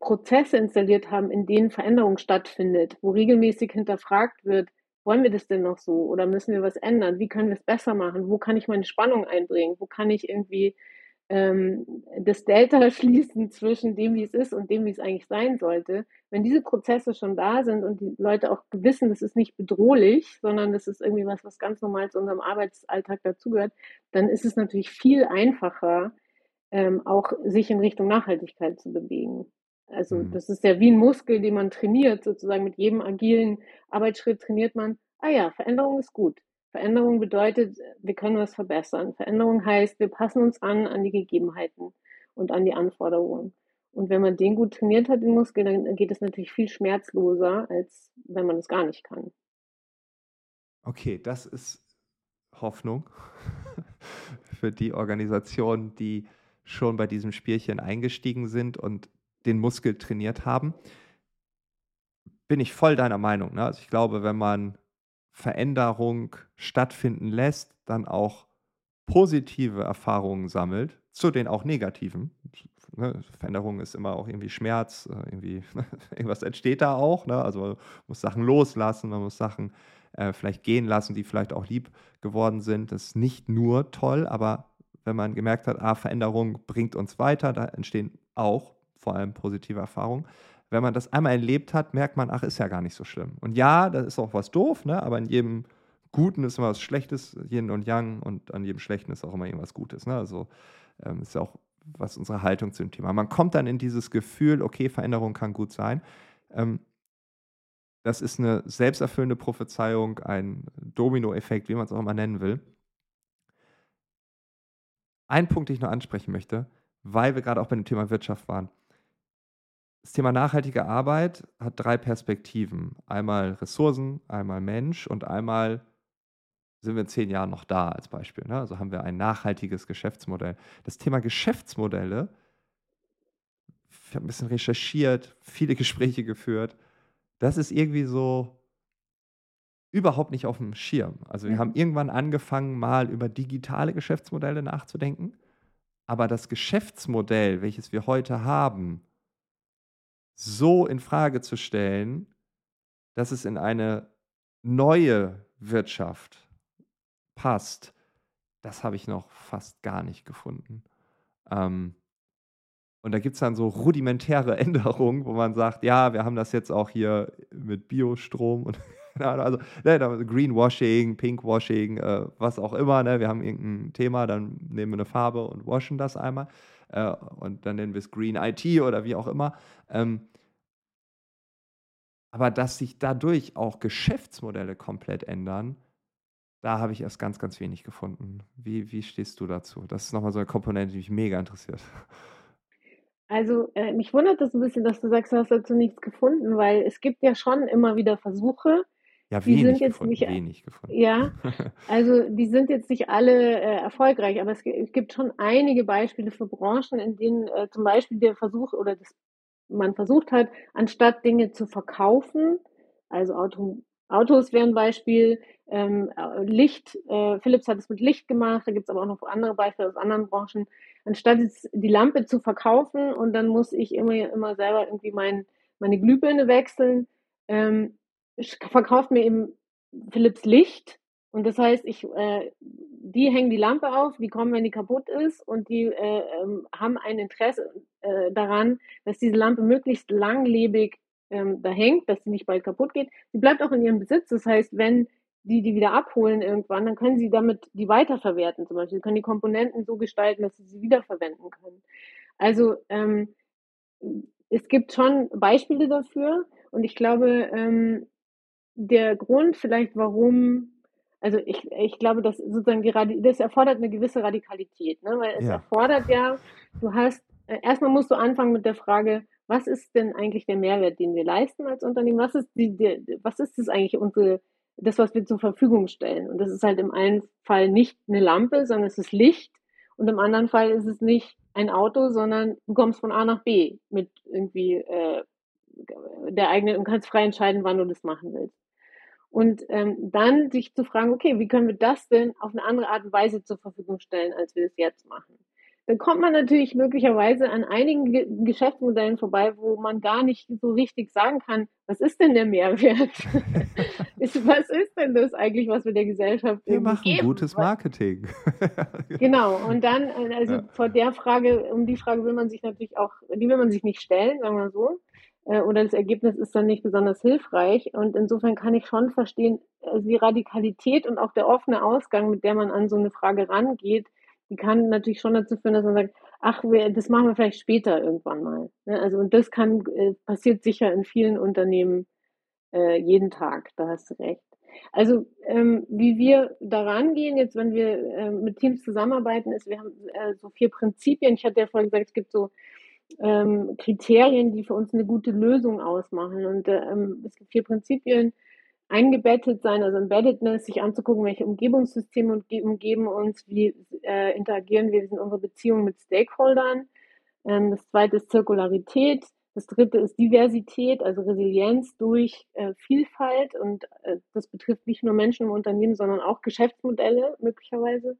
Prozesse installiert haben, in denen Veränderung stattfindet, wo regelmäßig hinterfragt wird, wollen wir das denn noch so oder müssen wir was ändern? Wie können wir es besser machen? Wo kann ich meine Spannung einbringen? Wo kann ich irgendwie ähm, das Delta schließen zwischen dem, wie es ist und dem, wie es eigentlich sein sollte? Wenn diese Prozesse schon da sind und die Leute auch wissen, das ist nicht bedrohlich, sondern das ist irgendwie was, was ganz normal zu unserem Arbeitsalltag dazugehört, dann ist es natürlich viel einfacher, ähm, auch sich in Richtung Nachhaltigkeit zu bewegen. Also mhm. das ist ja wie ein Muskel, den man trainiert, sozusagen mit jedem agilen Arbeitsschritt trainiert man, ah ja, Veränderung ist gut. Veränderung bedeutet, wir können was verbessern. Veränderung heißt, wir passen uns an an die Gegebenheiten und an die Anforderungen. Und wenn man den gut trainiert hat, den Muskel, dann geht es natürlich viel schmerzloser, als wenn man es gar nicht kann. Okay, das ist Hoffnung für die Organisationen, die schon bei diesem Spielchen eingestiegen sind und den Muskel trainiert haben. Bin ich voll deiner Meinung. Ne? Also ich glaube, wenn man Veränderung stattfinden lässt, dann auch positive Erfahrungen sammelt, zu den auch negativen. Ne? Veränderung ist immer auch irgendwie Schmerz, äh, irgendwie irgendwas entsteht da auch. Ne? Also man muss Sachen loslassen, man muss Sachen äh, vielleicht gehen lassen, die vielleicht auch lieb geworden sind. Das ist nicht nur toll, aber wenn man gemerkt hat, ah, Veränderung bringt uns weiter, da entstehen auch vor allem positive Erfahrungen. Wenn man das einmal erlebt hat, merkt man, ach, ist ja gar nicht so schlimm. Und ja, da ist auch was doof, ne? aber in jedem Guten ist immer was Schlechtes, Yin und Yang, und an jedem Schlechten ist auch immer irgendwas Gutes. Ne? Also ähm, ist ja auch was unsere Haltung zu dem Thema. Man kommt dann in dieses Gefühl, okay, Veränderung kann gut sein. Ähm, das ist eine selbsterfüllende Prophezeiung, ein Dominoeffekt, wie man es auch immer nennen will. Ein Punkt, den ich noch ansprechen möchte, weil wir gerade auch bei dem Thema Wirtschaft waren das Thema nachhaltige Arbeit hat drei Perspektiven. Einmal Ressourcen, einmal Mensch und einmal sind wir in zehn Jahren noch da als Beispiel. Ne? Also haben wir ein nachhaltiges Geschäftsmodell. Das Thema Geschäftsmodelle, ich habe ein bisschen recherchiert, viele Gespräche geführt. Das ist irgendwie so überhaupt nicht auf dem Schirm. Also wir haben irgendwann angefangen, mal über digitale Geschäftsmodelle nachzudenken. Aber das Geschäftsmodell, welches wir heute haben, so in Frage zu stellen, dass es in eine neue Wirtschaft passt, das habe ich noch fast gar nicht gefunden. Ähm, und da gibt es dann so rudimentäre Änderungen, wo man sagt, ja, wir haben das jetzt auch hier mit Biostrom und also ne, Greenwashing, Pinkwashing, äh, was auch immer. Ne? Wir haben irgendein Thema, dann nehmen wir eine Farbe und waschen das einmal. Äh, und dann nennen wir es Green IT oder wie auch immer. Ähm, aber dass sich dadurch auch Geschäftsmodelle komplett ändern, da habe ich erst ganz, ganz wenig gefunden. Wie, wie stehst du dazu? Das ist nochmal so eine Komponente, die mich mega interessiert. Also äh, mich wundert das ein bisschen, dass du sagst, du hast dazu nichts gefunden, weil es gibt ja schon immer wieder Versuche. Ja, wenig sind jetzt gefunden, nicht, wenig gefunden. Ja, also die sind jetzt nicht alle äh, erfolgreich, aber es, es, gibt schon einige Beispiele für Branchen, in denen äh, zum Beispiel der Versuch oder das, man versucht hat, anstatt Dinge zu verkaufen, also Auto, Autos wären ein Beispiel, ähm, äh, Licht, äh, Philips hat es mit Licht gemacht, da gibt es aber auch noch andere Beispiele aus anderen Branchen. Anstatt jetzt die Lampe zu verkaufen und dann muss ich immer, immer selber irgendwie mein, meine Glühbirne wechseln, ähm, verkauft mir eben Philips Licht. Und das heißt, ich, äh, die hängen die Lampe auf, die kommen, wenn die kaputt ist, und die äh, ähm, haben ein Interesse äh, daran, dass diese Lampe möglichst langlebig ähm, da hängt, dass sie nicht bald kaputt geht. Sie bleibt auch in ihrem Besitz. Das heißt, wenn die die wieder abholen irgendwann, dann können sie damit die weiterverwerten zum Beispiel. Sie können die Komponenten so gestalten, dass sie sie wiederverwenden können. Also ähm, es gibt schon Beispiele dafür und ich glaube, ähm, der Grund vielleicht, warum, also ich, ich glaube, dass sozusagen die das erfordert eine gewisse Radikalität, ne? weil es ja. erfordert ja, du hast, äh, erstmal musst du anfangen mit der Frage, was ist denn eigentlich der Mehrwert, den wir leisten als Unternehmen? Was ist die, die was ist das eigentlich unsere, das, was wir zur Verfügung stellen? Und das ist halt im einen Fall nicht eine Lampe, sondern es ist Licht. Und im anderen Fall ist es nicht ein Auto, sondern du kommst von A nach B mit irgendwie äh, der eigenen und kannst frei entscheiden, wann du das machen willst. Und ähm, dann sich zu fragen, okay, wie können wir das denn auf eine andere Art und Weise zur Verfügung stellen, als wir es jetzt machen? dann kommt man natürlich möglicherweise an einigen Ge Geschäftsmodellen vorbei, wo man gar nicht so richtig sagen kann, was ist denn der Mehrwert? ist, was ist denn das eigentlich, was wir der Gesellschaft Wir machen geben? gutes Marketing. genau, und dann, äh, also ja. vor der Frage, um die Frage will man sich natürlich auch, die will man sich nicht stellen, sagen wir so. Äh, oder das Ergebnis ist dann nicht besonders hilfreich. Und insofern kann ich schon verstehen, also die Radikalität und auch der offene Ausgang, mit der man an so eine Frage rangeht, die kann natürlich schon dazu führen, dass man sagt, ach, das machen wir vielleicht später irgendwann mal. Ne? Also und das kann äh, passiert sicher in vielen Unternehmen äh, jeden Tag. Da hast du recht. Also ähm, wie wir daran gehen, jetzt wenn wir äh, mit Teams zusammenarbeiten, ist, wir haben äh, so vier Prinzipien. Ich hatte ja vorhin gesagt, es gibt so ähm, Kriterien, die für uns eine gute Lösung ausmachen. Und ähm, es gibt vier Prinzipien, eingebettet sein, also Embeddedness, sich anzugucken, welche Umgebungssysteme umgeben uns, wie äh, interagieren wir, wie sind unsere Beziehungen mit Stakeholdern. Ähm, das zweite ist Zirkularität. Das dritte ist Diversität, also Resilienz durch äh, Vielfalt. Und äh, das betrifft nicht nur Menschen im Unternehmen, sondern auch Geschäftsmodelle möglicherweise.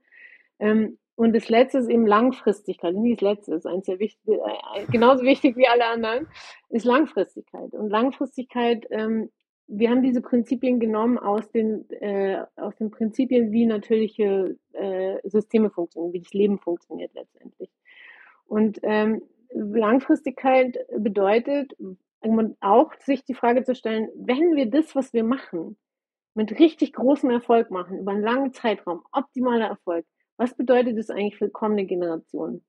Ähm, und das letzte ist eben Langfristigkeit. Nicht das letzte ist eins der wichtig, äh, genauso wichtig wie alle anderen, ist Langfristigkeit. Und Langfristigkeit ähm, wir haben diese Prinzipien genommen aus den, äh, aus den Prinzipien, wie natürliche äh, Systeme funktionieren, wie das Leben funktioniert letztendlich. Und ähm, Langfristigkeit bedeutet, auch sich die Frage zu stellen, wenn wir das, was wir machen, mit richtig großem Erfolg machen, über einen langen Zeitraum, optimaler Erfolg, was bedeutet das eigentlich für kommende Generationen?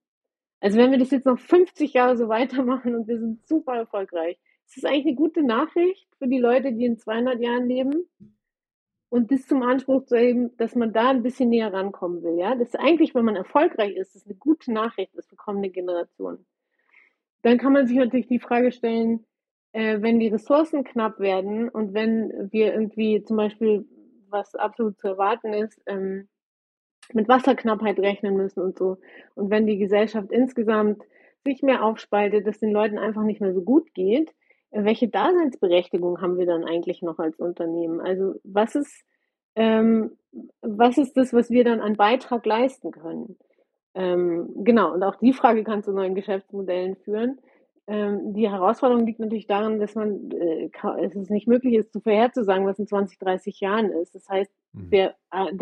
Also wenn wir das jetzt noch 50 Jahre so weitermachen und wir sind super erfolgreich, ist das eigentlich eine gute Nachricht für die Leute, die in 200 Jahren leben? Und das zum Anspruch zu erheben, dass man da ein bisschen näher rankommen will. Ja? Das ist eigentlich, wenn man erfolgreich ist, das ist eine gute Nachricht für kommende Generationen. dann kann man sich natürlich die Frage stellen, äh, wenn die Ressourcen knapp werden und wenn wir irgendwie zum Beispiel, was absolut zu erwarten ist, ähm, mit Wasserknappheit rechnen müssen und so. Und wenn die Gesellschaft insgesamt sich mehr aufspaltet, dass den Leuten einfach nicht mehr so gut geht, äh, welche Daseinsberechtigung haben wir dann eigentlich noch als Unternehmen? Also was ist, ähm, was ist das, was wir dann an Beitrag leisten können? Ähm, genau, und auch die Frage kann zu neuen Geschäftsmodellen führen. Ähm, die Herausforderung liegt natürlich darin, dass man äh, es ist nicht möglich ist, zu vorherzusagen, was in 20, 30 Jahren ist. Das heißt, mhm. der, äh,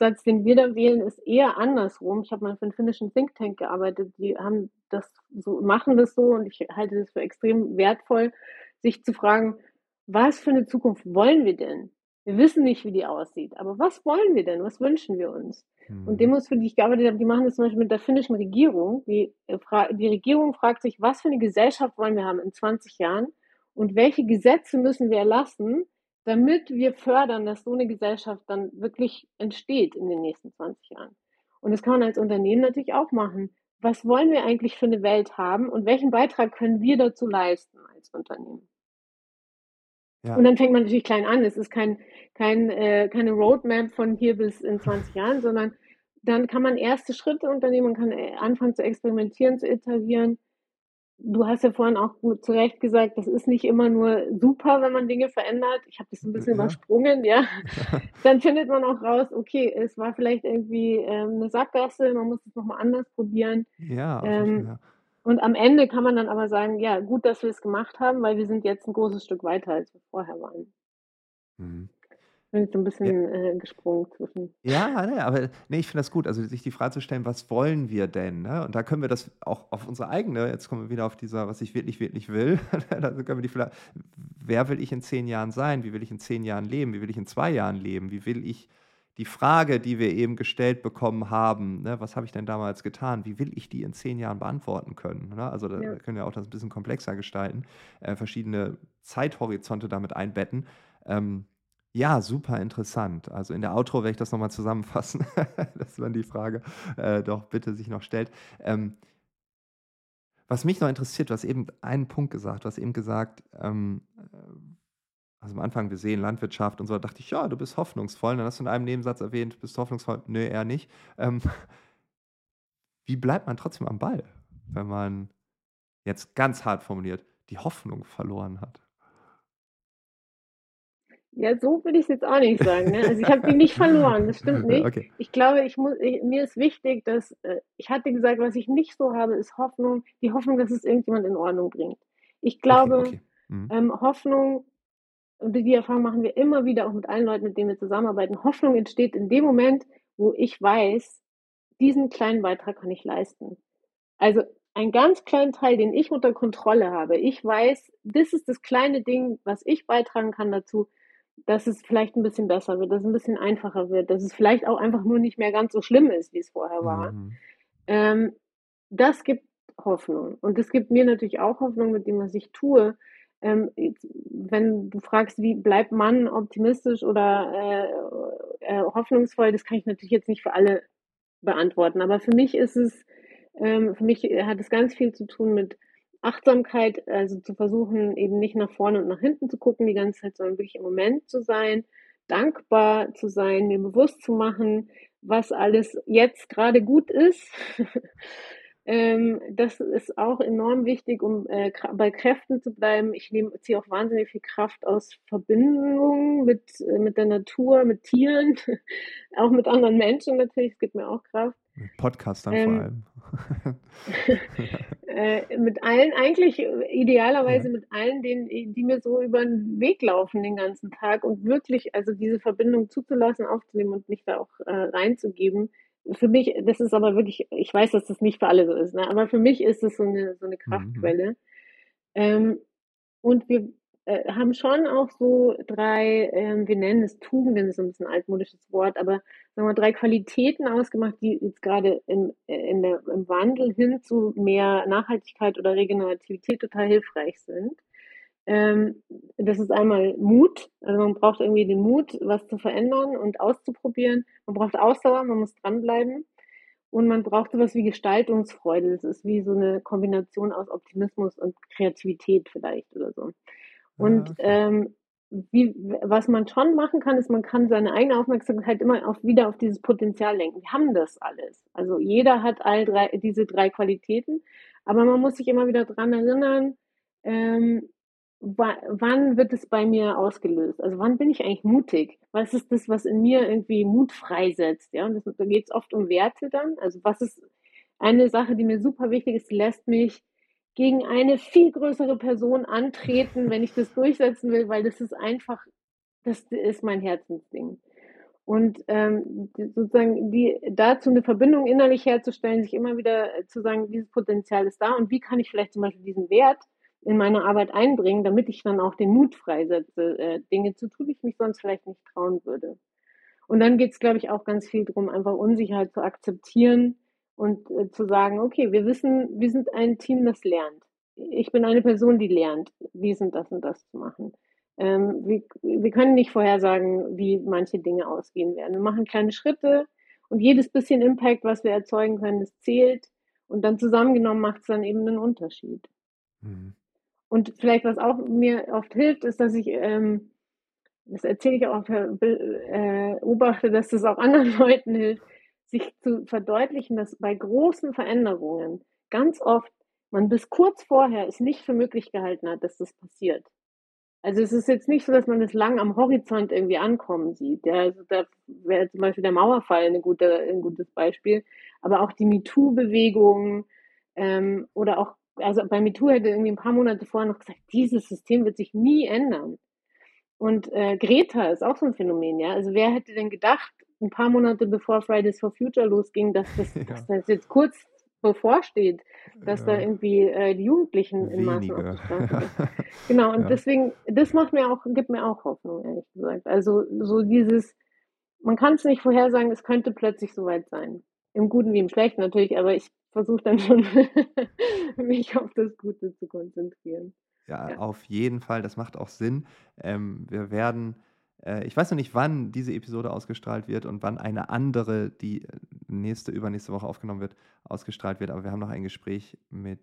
Ansatz, den wir da wählen, ist eher andersrum. Ich habe mal für einen finnischen Think Tank gearbeitet, die haben das so, machen das so und ich halte das für extrem wertvoll, sich zu fragen, was für eine Zukunft wollen wir denn? Wir wissen nicht, wie die aussieht, aber was wollen wir denn? Was wünschen wir uns? Mhm. Und Demos, für die ich gearbeitet habe, die machen das zum Beispiel mit der finnischen Regierung. Die, äh, die Regierung fragt sich, was für eine Gesellschaft wollen wir haben in 20 Jahren und welche Gesetze müssen wir erlassen, damit wir fördern, dass so eine Gesellschaft dann wirklich entsteht in den nächsten 20 Jahren. Und das kann man als Unternehmen natürlich auch machen. Was wollen wir eigentlich für eine Welt haben und welchen Beitrag können wir dazu leisten als Unternehmen? Ja. Und dann fängt man natürlich klein an. Es ist kein, kein, äh, keine Roadmap von hier bis in 20 Jahren, sondern dann kann man erste Schritte unternehmen, man kann äh, anfangen zu experimentieren, zu iterieren. Du hast ja vorhin auch zu Recht gesagt, das ist nicht immer nur super, wenn man Dinge verändert. Ich habe das ein bisschen ja. übersprungen, ja. Dann findet man auch raus, okay, es war vielleicht irgendwie ähm, eine Sackgasse, man muss es nochmal anders probieren. Ja, ähm, ja. Und am Ende kann man dann aber sagen, ja, gut, dass wir es gemacht haben, weil wir sind jetzt ein großes Stück weiter, als wir vorher waren. Mhm. Bin jetzt ein bisschen ja. äh, gesprungen zwischen. Ja, ne, aber nee, ich finde das gut. Also sich die Frage zu stellen, was wollen wir denn? Ne? Und da können wir das auch auf unsere eigene, jetzt kommen wir wieder auf dieser, was ich wirklich, wirklich will. da können wir die Frage, wer will ich in zehn Jahren sein? Wie will ich in zehn Jahren leben? Wie will ich in zwei Jahren leben? Wie will ich die Frage, die wir eben gestellt bekommen haben, ne, was habe ich denn damals getan, wie will ich die in zehn Jahren beantworten können? Ne? Also da ja. können wir auch das ein bisschen komplexer gestalten, äh, verschiedene Zeithorizonte damit einbetten. Ähm, ja, super interessant. Also in der Outro werde ich das nochmal zusammenfassen, dass man die Frage äh, doch bitte sich noch stellt. Ähm, was mich noch interessiert, hast eben einen Punkt gesagt, hast eben gesagt, ähm, also am Anfang, wir sehen Landwirtschaft und so, da dachte ich, ja, du bist hoffnungsvoll. Und dann hast du in einem Nebensatz erwähnt, bist hoffnungsvoll. Nö, eher nicht. Ähm, wie bleibt man trotzdem am Ball, wenn man jetzt ganz hart formuliert die Hoffnung verloren hat? Ja, so würde ich es jetzt auch nicht sagen. Ne? Also ich habe die nicht verloren, das stimmt nicht. Okay. Ich glaube, ich muss, ich, mir ist wichtig, dass äh, ich hatte gesagt, was ich nicht so habe, ist Hoffnung, die Hoffnung, dass es irgendjemand in Ordnung bringt. Ich glaube, okay, okay. Mhm. Ähm, Hoffnung und die Erfahrung machen wir immer wieder auch mit allen Leuten, mit denen wir zusammenarbeiten. Hoffnung entsteht in dem Moment, wo ich weiß, diesen kleinen Beitrag kann ich leisten. Also einen ganz kleinen Teil, den ich unter Kontrolle habe. Ich weiß, das ist das kleine Ding, was ich beitragen kann dazu, dass es vielleicht ein bisschen besser wird, dass es ein bisschen einfacher wird, dass es vielleicht auch einfach nur nicht mehr ganz so schlimm ist, wie es vorher war. Mhm. Ähm, das gibt Hoffnung. Und es gibt mir natürlich auch Hoffnung mit dem, was ich tue ähm, wenn du fragst, wie bleibt man optimistisch oder äh, äh, hoffnungsvoll, das kann ich natürlich jetzt nicht für alle beantworten. Aber für mich ist es, ähm, für mich hat es ganz viel zu tun mit Achtsamkeit, also zu versuchen, eben nicht nach vorne und nach hinten zu gucken die ganze Zeit, sondern wirklich im Moment zu sein, dankbar zu sein, mir bewusst zu machen, was alles jetzt gerade gut ist Ähm, das ist auch enorm wichtig, um äh, bei Kräften zu bleiben. Ich nehme, ziehe auch wahnsinnig viel Kraft aus Verbindungen mit, äh, mit der Natur, mit Tieren, auch mit anderen Menschen natürlich. Es gibt mir auch Kraft. Podcastern ähm, vor allem. äh, mit allen, eigentlich idealerweise ja. mit allen, denen, die mir so über den Weg laufen den ganzen Tag und wirklich, also diese Verbindung zuzulassen, aufzunehmen und mich da auch äh, reinzugeben für mich, das ist aber wirklich, ich weiß, dass das nicht für alle so ist, ne? aber für mich ist es so eine, so eine mhm. Kraftquelle. Mhm. Ähm, und wir äh, haben schon auch so drei, ähm, wir nennen es Tugenden, das ist ein bisschen ein altmodisches Wort, aber sagen wir drei Qualitäten ausgemacht, die jetzt gerade im, äh, in der, im Wandel hin zu mehr Nachhaltigkeit oder Regenerativität total hilfreich sind. Ähm, das ist einmal Mut. Also man braucht irgendwie den Mut, was zu verändern und auszuprobieren. Man braucht Ausdauer, man muss dranbleiben. und man braucht sowas wie Gestaltungsfreude. Das ist wie so eine Kombination aus Optimismus und Kreativität vielleicht oder so. Und ah, okay. ähm, wie, was man schon machen kann, ist, man kann seine eigene Aufmerksamkeit immer auf, wieder auf dieses Potenzial lenken. Wir haben das alles. Also jeder hat all drei, diese drei Qualitäten, aber man muss sich immer wieder dran erinnern, ähm, wann wird es bei mir ausgelöst? Also wann bin ich eigentlich mutig? Was ist das, was in mir irgendwie Mut freisetzt? Ja, und das, da geht es oft um Werte dann. Also was ist eine Sache, die mir super wichtig ist, die lässt mich gegen eine viel größere Person antreten, wenn ich das durchsetzen will, weil das ist einfach, das ist mein Herzensding. Und ähm, sozusagen die, dazu eine Verbindung innerlich herzustellen, sich immer wieder zu sagen, dieses Potenzial ist da und wie kann ich vielleicht zum Beispiel diesen Wert in meine Arbeit einbringen, damit ich dann auch den Mut freisetze, äh, Dinge zu tun, die ich mich sonst vielleicht nicht trauen würde. Und dann geht es, glaube ich, auch ganz viel darum, einfach Unsicherheit zu akzeptieren und äh, zu sagen, okay, wir wissen, wir sind ein Team, das lernt. Ich bin eine Person, die lernt, dies und das und das zu machen. Ähm, wir, wir können nicht vorhersagen, wie manche Dinge ausgehen werden. Wir machen kleine Schritte und jedes bisschen Impact, was wir erzeugen können, das zählt. Und dann zusammengenommen macht es dann eben einen Unterschied. Mhm. Und vielleicht, was auch mir oft hilft, ist, dass ich, ähm, das erzähle ich auch, äh, beobachte, dass das auch anderen Leuten hilft, sich zu verdeutlichen, dass bei großen Veränderungen ganz oft man bis kurz vorher es nicht für möglich gehalten hat, dass das passiert. Also es ist jetzt nicht so, dass man das lang am Horizont irgendwie ankommen sieht. Ja, also da wäre zum Beispiel der Mauerfall eine gute, ein gutes Beispiel. Aber auch die MeToo-Bewegung ähm, oder auch also bei MeToo hätte irgendwie ein paar Monate vorher noch gesagt, dieses System wird sich nie ändern. Und äh, Greta ist auch so ein Phänomen, ja. Also wer hätte denn gedacht, ein paar Monate bevor Fridays for Future losging, dass das, ja. dass das jetzt kurz bevorsteht, dass ja. da irgendwie äh, die Jugendlichen in Maßen auf die Straße gehen. Genau, und ja. deswegen, das macht mir auch, gibt mir auch Hoffnung, ehrlich gesagt. Also so dieses, man kann es nicht vorhersagen, es könnte plötzlich soweit sein. Im Guten wie im Schlechten natürlich, aber ich versuche dann schon, mich auf das Gute zu konzentrieren. Ja, ja. auf jeden Fall, das macht auch Sinn. Ähm, wir werden, äh, ich weiß noch nicht, wann diese Episode ausgestrahlt wird und wann eine andere, die äh, nächste, übernächste Woche aufgenommen wird, ausgestrahlt wird, aber wir haben noch ein Gespräch mit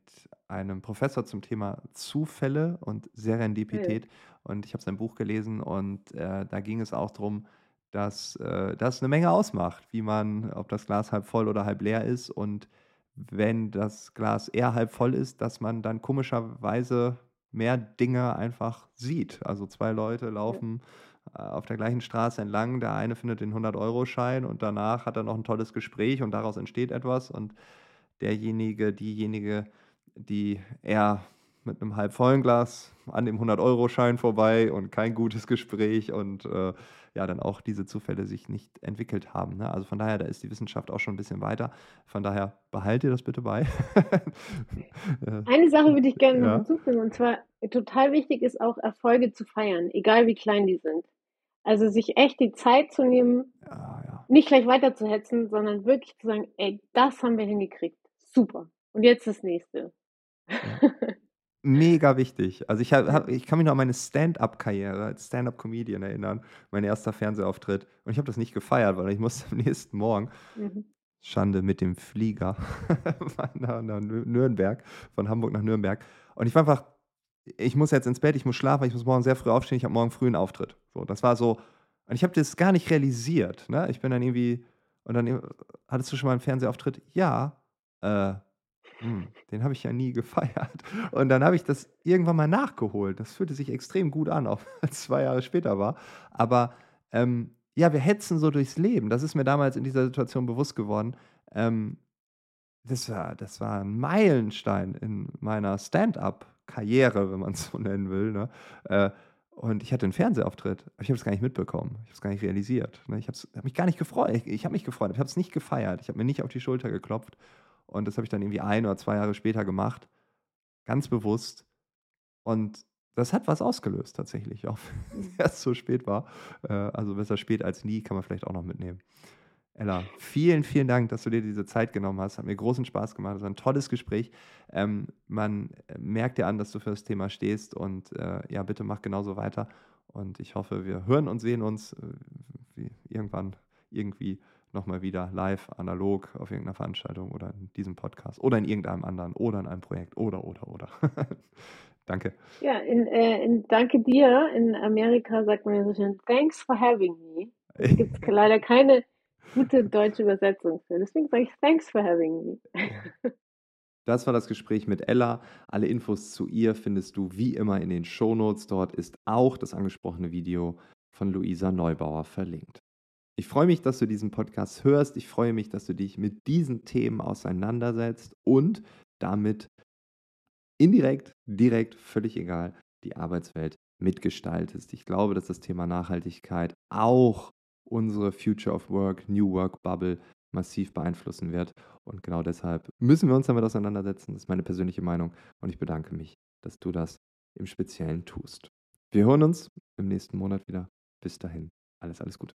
einem Professor zum Thema Zufälle und Serendipität ja. und ich habe sein Buch gelesen und äh, da ging es auch darum, dass äh, das eine Menge ausmacht, wie man, ob das Glas halb voll oder halb leer ist und wenn das Glas eher halb voll ist, dass man dann komischerweise mehr Dinge einfach sieht. Also zwei Leute laufen äh, auf der gleichen Straße entlang, der eine findet den 100-Euro-Schein und danach hat er noch ein tolles Gespräch und daraus entsteht etwas. Und derjenige, diejenige, die eher mit einem halb vollen Glas an dem 100-Euro-Schein vorbei und kein gutes Gespräch und äh, ja, dann auch diese Zufälle sich nicht entwickelt haben. Ne? Also von daher, da ist die Wissenschaft auch schon ein bisschen weiter. Von daher behalte ihr das bitte bei. Eine Sache würde ich gerne ja. noch hinzufügen und zwar total wichtig ist auch Erfolge zu feiern, egal wie klein die sind. Also sich echt die Zeit zu nehmen, ja, ja. nicht gleich weiterzuhetzen, sondern wirklich zu sagen, ey, das haben wir hingekriegt. Super. Und jetzt das nächste. Ja. Mega wichtig. Also ich, hab, ich kann mich noch an meine Stand-up-Karriere als Stand-up-Comedian erinnern, mein erster Fernsehauftritt. Und ich habe das nicht gefeiert, weil ich musste am nächsten Morgen, mhm. Schande mit dem Flieger, nach, nach Nürnberg, von Hamburg nach Nürnberg. Und ich war einfach, ich muss jetzt ins Bett, ich muss schlafen, ich muss morgen sehr früh aufstehen, ich habe morgen früh einen Auftritt. So, das war so, und ich habe das gar nicht realisiert. Ne? Ich bin dann irgendwie, und dann hattest du schon mal einen Fernsehauftritt? Ja. Äh, hm, den habe ich ja nie gefeiert. Und dann habe ich das irgendwann mal nachgeholt. Das fühlte sich extrem gut an, auch als es zwei Jahre später war. Aber ähm, ja, wir hetzen so durchs Leben. Das ist mir damals in dieser Situation bewusst geworden. Ähm, das, war, das war ein Meilenstein in meiner Stand-up-Karriere, wenn man es so nennen will. Ne? Äh, und ich hatte einen Fernsehauftritt, aber ich habe es gar nicht mitbekommen. Ich habe es gar nicht realisiert. Ne? Ich habe hab mich gar nicht gefreut. Ich, ich habe mich gefreut, ich habe es nicht gefeiert. Ich habe mir nicht auf die Schulter geklopft. Und das habe ich dann irgendwie ein oder zwei Jahre später gemacht. Ganz bewusst. Und das hat was ausgelöst tatsächlich, auch wenn es erst so spät war. Äh, also besser spät als nie, kann man vielleicht auch noch mitnehmen. Ella, vielen, vielen Dank, dass du dir diese Zeit genommen hast. Hat mir großen Spaß gemacht. Das war ein tolles Gespräch. Ähm, man merkt dir an, dass du für das Thema stehst und äh, ja, bitte mach genauso weiter. Und ich hoffe, wir hören und sehen uns äh, irgendwann irgendwie nochmal wieder live, analog auf irgendeiner Veranstaltung oder in diesem Podcast oder in irgendeinem anderen oder in einem Projekt oder, oder, oder. danke. Ja, in, äh, in, danke dir. In Amerika sagt man ja so schön, thanks for having me. Es gibt leider keine gute deutsche Übersetzung für. Deswegen sage ich thanks for having me. Das war das Gespräch mit Ella. Alle Infos zu ihr findest du wie immer in den Shownotes. Dort ist auch das angesprochene Video von Luisa Neubauer verlinkt. Ich freue mich, dass du diesen Podcast hörst. Ich freue mich, dass du dich mit diesen Themen auseinandersetzt und damit indirekt, direkt, völlig egal, die Arbeitswelt mitgestaltest. Ich glaube, dass das Thema Nachhaltigkeit auch unsere Future of Work, New Work Bubble massiv beeinflussen wird. Und genau deshalb müssen wir uns damit auseinandersetzen. Das ist meine persönliche Meinung. Und ich bedanke mich, dass du das im Speziellen tust. Wir hören uns im nächsten Monat wieder. Bis dahin, alles, alles Gute.